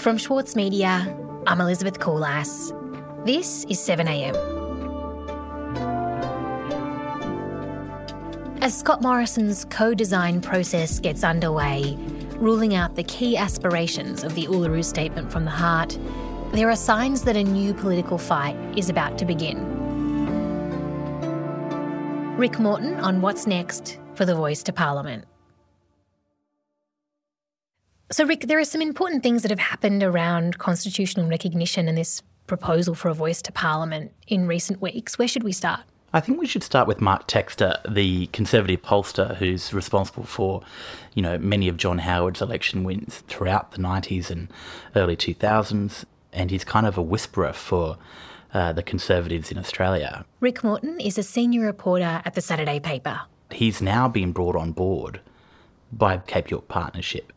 From Schwartz Media, I'm Elizabeth Koolhaas. This is 7am. As Scott Morrison's co design process gets underway, ruling out the key aspirations of the Uluru Statement from the Heart, there are signs that a new political fight is about to begin. Rick Morton on what's next for the Voice to Parliament. So, Rick, there are some important things that have happened around constitutional recognition and this proposal for a voice to Parliament in recent weeks. Where should we start? I think we should start with Mark Textor, the Conservative pollster who's responsible for, you know, many of John Howard's election wins throughout the 90s and early 2000s, and he's kind of a whisperer for uh, the Conservatives in Australia. Rick Morton is a senior reporter at the Saturday paper. He's now been brought on board by Cape York Partnership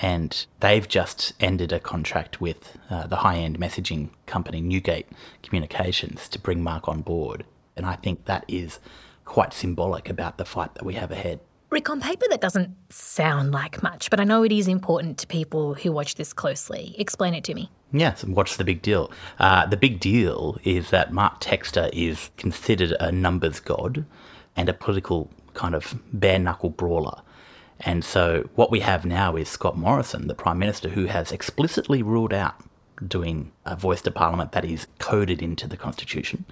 and they've just ended a contract with uh, the high end messaging company Newgate Communications to bring Mark on board. And I think that is quite symbolic about the fight that we have ahead. Rick, on paper, that doesn't sound like much, but I know it is important to people who watch this closely. Explain it to me. Yes, what's the big deal? Uh, the big deal is that Mark Textor is considered a numbers god and a political kind of bare knuckle brawler. And so what we have now is Scott Morrison, the Prime Minister, who has explicitly ruled out doing a voice to Parliament that is coded into the Constitution.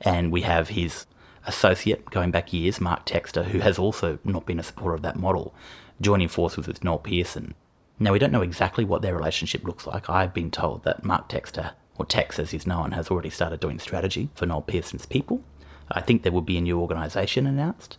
And we have his associate going back years, Mark Textor, who has also not been a supporter of that model, joining forces with Noel Pearson. Now, we don't know exactly what their relationship looks like. I've been told that Mark Textor, or Tex as he's known, has already started doing strategy for Noel Pearson's people. I think there will be a new organisation announced.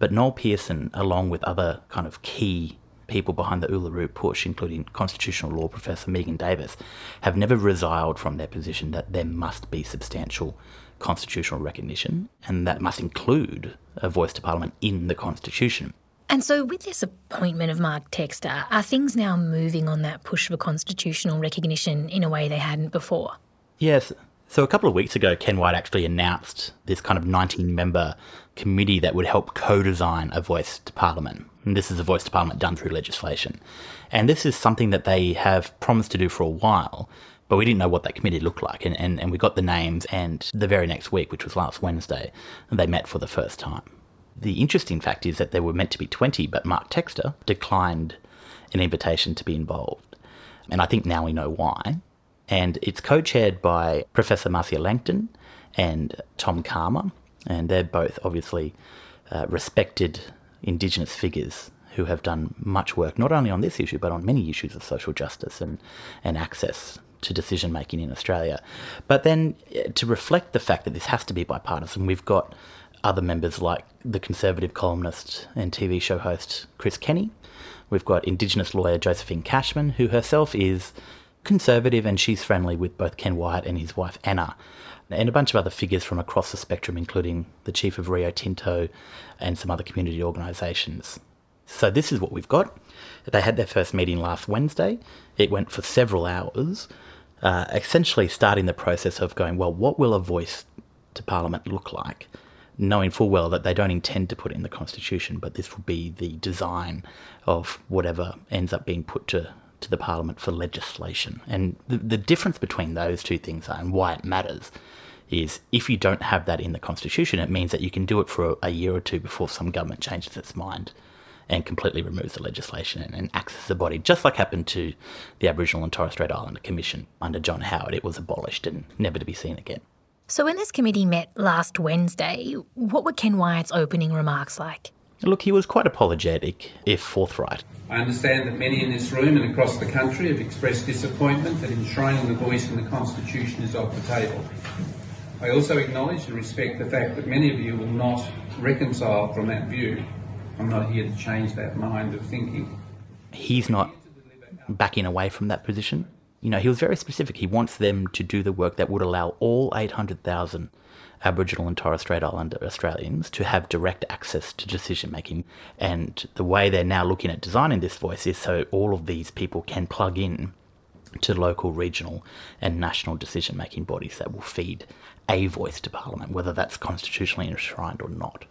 But Noel Pearson, along with other kind of key people behind the Uluru push, including constitutional law professor Megan Davis, have never resiled from their position that there must be substantial constitutional recognition, and that must include a voice to Parliament in the Constitution. And so, with this appointment of Mark Textor, are things now moving on that push for constitutional recognition in a way they hadn't before? Yes. So, a couple of weeks ago, Ken Wyatt actually announced this kind of 19 member committee that would help co design a voice to Parliament. And this is a voice to Parliament done through legislation. And this is something that they have promised to do for a while, but we didn't know what that committee looked like. And, and, and we got the names, and the very next week, which was last Wednesday, they met for the first time. The interesting fact is that there were meant to be 20, but Mark Textor declined an invitation to be involved. And I think now we know why and it's co chaired by Professor Marcia Langton and Tom Calma, and they're both obviously uh, respected Indigenous figures who have done much work not only on this issue but on many issues of social justice and, and access to decision making in Australia. But then uh, to reflect the fact that this has to be bipartisan, we've got other members like the Conservative columnist and TV show host Chris Kenny. We've got Indigenous lawyer Josephine Cashman, who herself is conservative and she's friendly with both Ken Wyatt and his wife Anna. And a bunch of other figures from across the spectrum, including the chief of Rio Tinto and some other community organisations. So, this is what we've got. They had their first meeting last Wednesday. It went for several hours, uh, essentially starting the process of going, well, what will a voice to Parliament look like? Knowing full well that they don't intend to put it in the Constitution, but this will be the design of whatever ends up being put to to the Parliament for legislation. And the, the difference between those two things are, and why it matters is if you don't have that in the Constitution, it means that you can do it for a, a year or two before some government changes its mind and completely removes the legislation and, and the body, just like happened to the Aboriginal and Torres Strait Islander Commission under John Howard. It was abolished and never to be seen again. So, when this committee met last Wednesday, what were Ken Wyatt's opening remarks like? Look, he was quite apologetic, if forthright. I understand that many in this room and across the country have expressed disappointment that enshrining the voice in the Constitution is off the table. I also acknowledge and respect the fact that many of you will not reconcile from that view. I'm not here to change that mind of thinking. He's not backing away from that position. You know, he was very specific. He wants them to do the work that would allow all 800,000 Aboriginal and Torres Strait Islander Australians to have direct access to decision making. And the way they're now looking at designing this voice is so all of these people can plug in to local, regional, and national decision making bodies that will feed a voice to Parliament, whether that's constitutionally enshrined or not.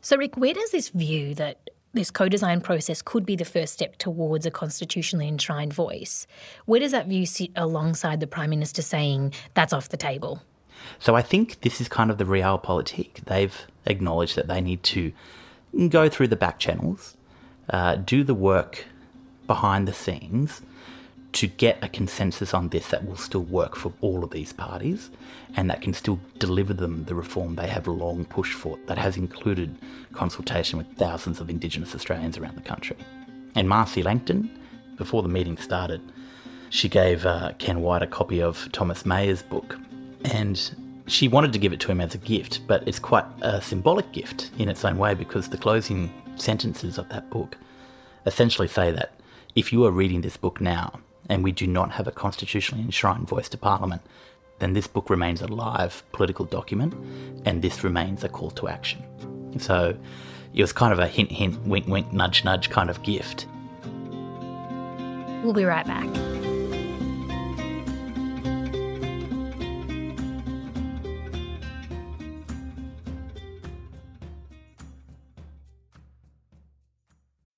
So, Rick, where does this view that this co design process could be the first step towards a constitutionally enshrined voice. Where does that view sit alongside the Prime Minister saying that's off the table? So I think this is kind of the realpolitik. They've acknowledged that they need to go through the back channels, uh, do the work behind the scenes to get a consensus on this that will still work for all of these parties and that can still deliver them the reform they have long pushed for, that has included consultation with thousands of Indigenous Australians around the country. And Marcia Langton, before the meeting started, she gave uh, Ken Wyatt a copy of Thomas Mayer's book, and she wanted to give it to him as a gift, but it's quite a symbolic gift in its own way because the closing sentences of that book essentially say that if you are reading this book now and we do not have a constitutionally enshrined voice to Parliament, then this book remains a live political document and this remains a call to action. So it was kind of a hint, hint, wink, wink, nudge, nudge kind of gift. We'll be right back.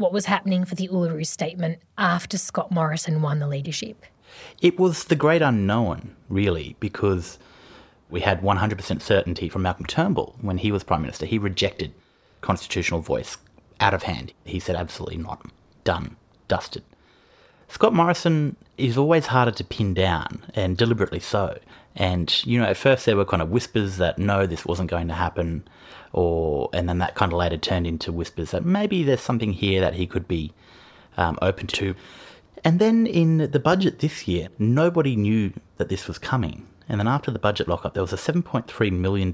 what was happening for the Uluru Statement after Scott Morrison won the leadership? It was the great unknown, really, because we had 100% certainty from Malcolm Turnbull when he was Prime Minister. He rejected constitutional voice out of hand. He said, absolutely not. Done. Dusted. Scott Morrison is always harder to pin down, and deliberately so. And, you know, at first there were kind of whispers that no, this wasn't going to happen or and then that kind of later turned into whispers that maybe there's something here that he could be um, open to. And then in the budget this year, nobody knew that this was coming. And then after the budget lockup, there was a $7.3 million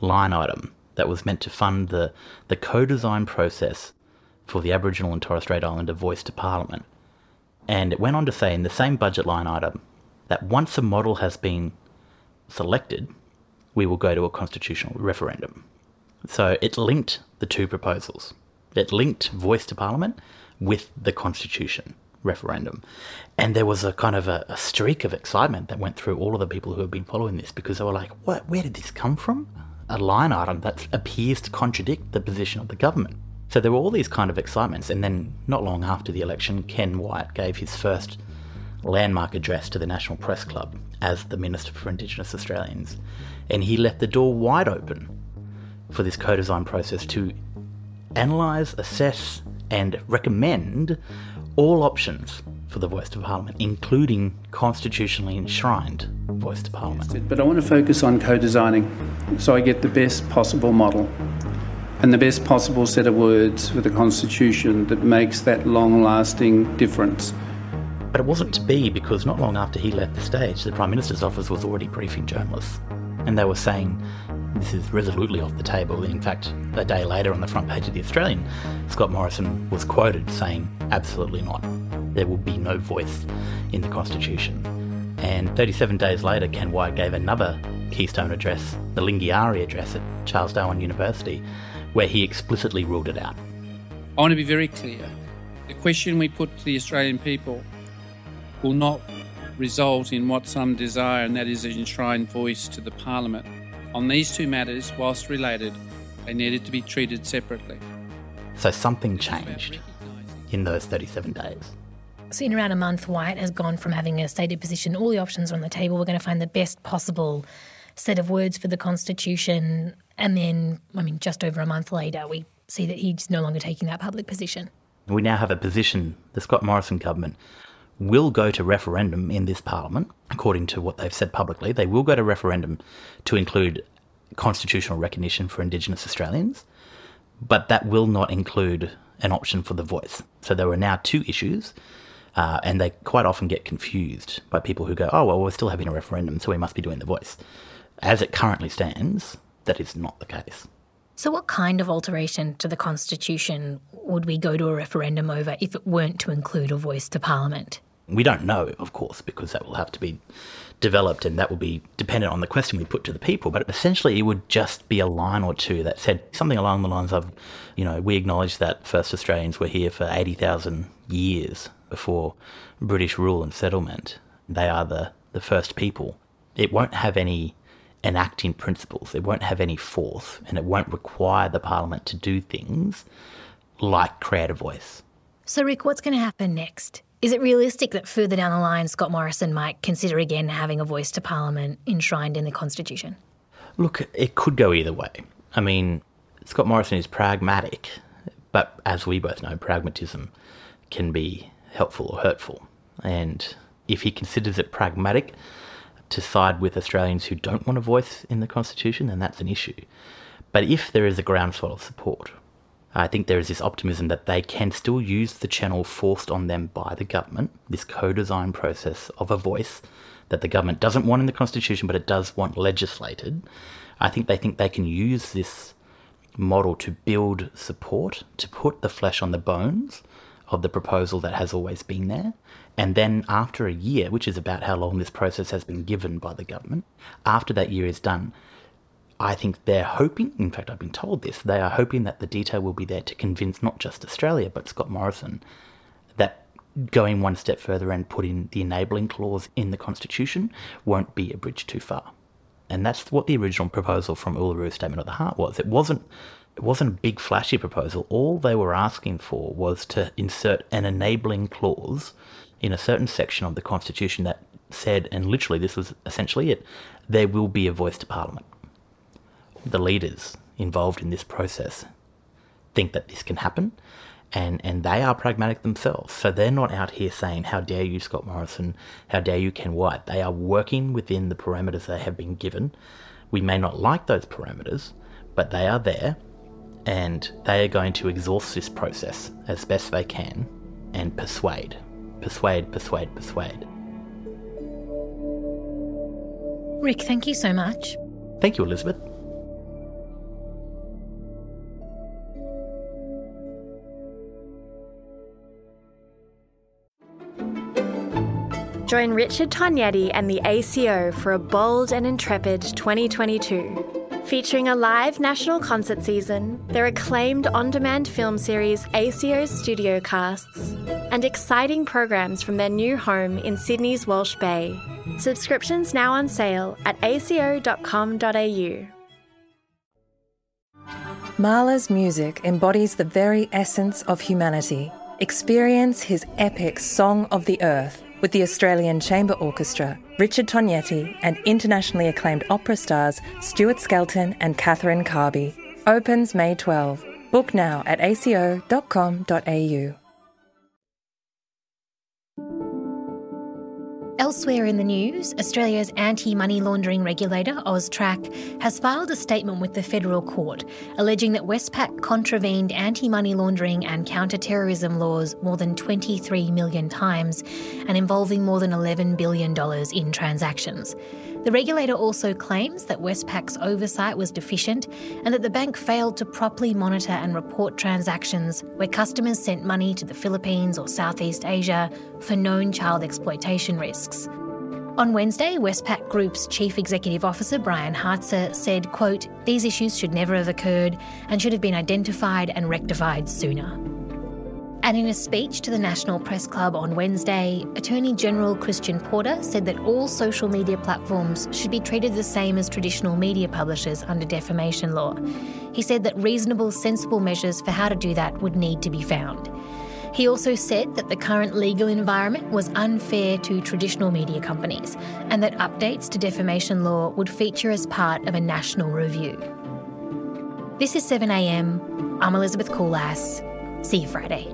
line item that was meant to fund the, the co design process for the Aboriginal and Torres Strait Islander voice to Parliament. And it went on to say in the same budget line item that once a model has been selected, we will go to a constitutional referendum. So it linked the two proposals. It linked voice to parliament with the constitution referendum. And there was a kind of a, a, streak of excitement that went through all of the people who have been following this because they were like, what, where did this come from? A line item that appears to contradict the position of the government. So there were all these kind of excitements. And then, not long after the election, Ken Wyatt gave his first landmark address to the National Press Club as the Minister for Indigenous Australians. And he left the door wide open for this co design process to analyse, assess, and recommend all options for the voice to parliament, including constitutionally enshrined voice to parliament. But I want to focus on co designing so I get the best possible model and the best possible set of words for the Constitution that makes that long lasting difference. But it wasn't to be because not long after he left the stage, the Prime Minister's office was already briefing journalists. And they were saying this is resolutely off the table. In fact, a day later on the front page of The Australian, Scott Morrison was quoted saying, absolutely not. There will be no voice in the Constitution. And 37 days later, Ken Wyatt gave another Keystone address, the Lingiari address at Charles Darwin University, where he explicitly ruled it out. I want to be very clear. The question we put to the Australian people will not result in what some desire, and that is an enshrined voice to the Parliament. On these two matters, whilst related, they needed to be treated separately. So something changed in those 37 days. So, in around a month, Wyatt has gone from having a stated position, all the options are on the table, we're going to find the best possible set of words for the Constitution. And then, I mean, just over a month later, we see that he's no longer taking that public position. We now have a position, the Scott Morrison government will go to referendum in this parliament, according to what they've said publicly. They will go to referendum to include constitutional recognition for Indigenous Australians, but that will not include an option for the voice. So there are now two issues, uh, and they quite often get confused by people who go, oh, well, we're still having a referendum, so we must be doing the voice. As it currently stands, that is not the case. So, what kind of alteration to the Constitution would we go to a referendum over if it weren't to include a voice to Parliament? We don't know, of course, because that will have to be developed and that will be dependent on the question we put to the people. But essentially, it would just be a line or two that said something along the lines of, you know, we acknowledge that first Australians were here for 80,000 years before British rule and settlement. They are the, the first people. It won't have any enacting principles, it won't have any force, and it won't require the Parliament to do things like create a voice. So, Rick, what's going to happen next? Is it realistic that further down the line, Scott Morrison might consider again having a voice to Parliament enshrined in the Constitution? Look, it could go either way. I mean, Scott Morrison is pragmatic, but as we both know, pragmatism can be helpful or hurtful. And if he considers it pragmatic to side with Australians who don't want a voice in the Constitution, then that's an issue. But if there is a groundswell of support, I think there is this optimism that they can still use the channel forced on them by the government, this co design process of a voice that the government doesn't want in the Constitution, but it does want legislated. I think they think they can use this model to build support, to put the flesh on the bones of the proposal that has always been there. And then after a year, which is about how long this process has been given by the government, after that year is done, I think they're hoping, in fact, I've been told this, they are hoping that the detail will be there to convince not just Australia, but Scott Morrison that going one step further and putting the enabling clause in the Constitution won't be a bridge too far. And that's what the original proposal from Uluru Statement of the Heart was. It wasn't it wasn't a big flashy proposal. All they were asking for was to insert an enabling clause in a certain section of the Constitution that said, and literally this was essentially it, there will be a voice to Parliament the leaders involved in this process think that this can happen and and they are pragmatic themselves. So they're not out here saying, "How dare you, Scott Morrison? How dare you, Ken Wyatt?" They are working within the parameters they have been given. We may not like those parameters, but they are there, and they are going to exhaust this process as best they can and persuade, persuade, persuade, persuade. Rick, thank you so much. Thank you, Elizabeth. Join Richard Tognetti and the ACO for a bold and intrepid 2022. Featuring a live national concert season, their acclaimed on demand film series ACO's Studio Casts, and exciting programs from their new home in Sydney's Walsh Bay. Subscriptions now on sale at aco.com.au. Mahler's music embodies the very essence of humanity. Experience his epic Song of the Earth with the Australian Chamber Orchestra, Richard Tognetti, and internationally acclaimed opera stars Stuart Skelton and Catherine Carby. Opens May 12. Book now at aco.com.au. Elsewhere in the news, Australia's anti money laundering regulator, AUSTRAC, has filed a statement with the federal court alleging that Westpac contravened anti money laundering and counter terrorism laws more than 23 million times and involving more than $11 billion in transactions. The regulator also claims that Westpac's oversight was deficient and that the bank failed to properly monitor and report transactions where customers sent money to the Philippines or Southeast Asia for known child exploitation risks. On Wednesday, Westpac Group's Chief Executive Officer Brian Hartzer said, quote, "These issues should never have occurred and should have been identified and rectified sooner." And in a speech to the National Press Club on Wednesday, Attorney General Christian Porter said that all social media platforms should be treated the same as traditional media publishers under defamation law. He said that reasonable, sensible measures for how to do that would need to be found. He also said that the current legal environment was unfair to traditional media companies and that updates to defamation law would feature as part of a national review. This is 7am. I'm Elizabeth Coolass. See you Friday.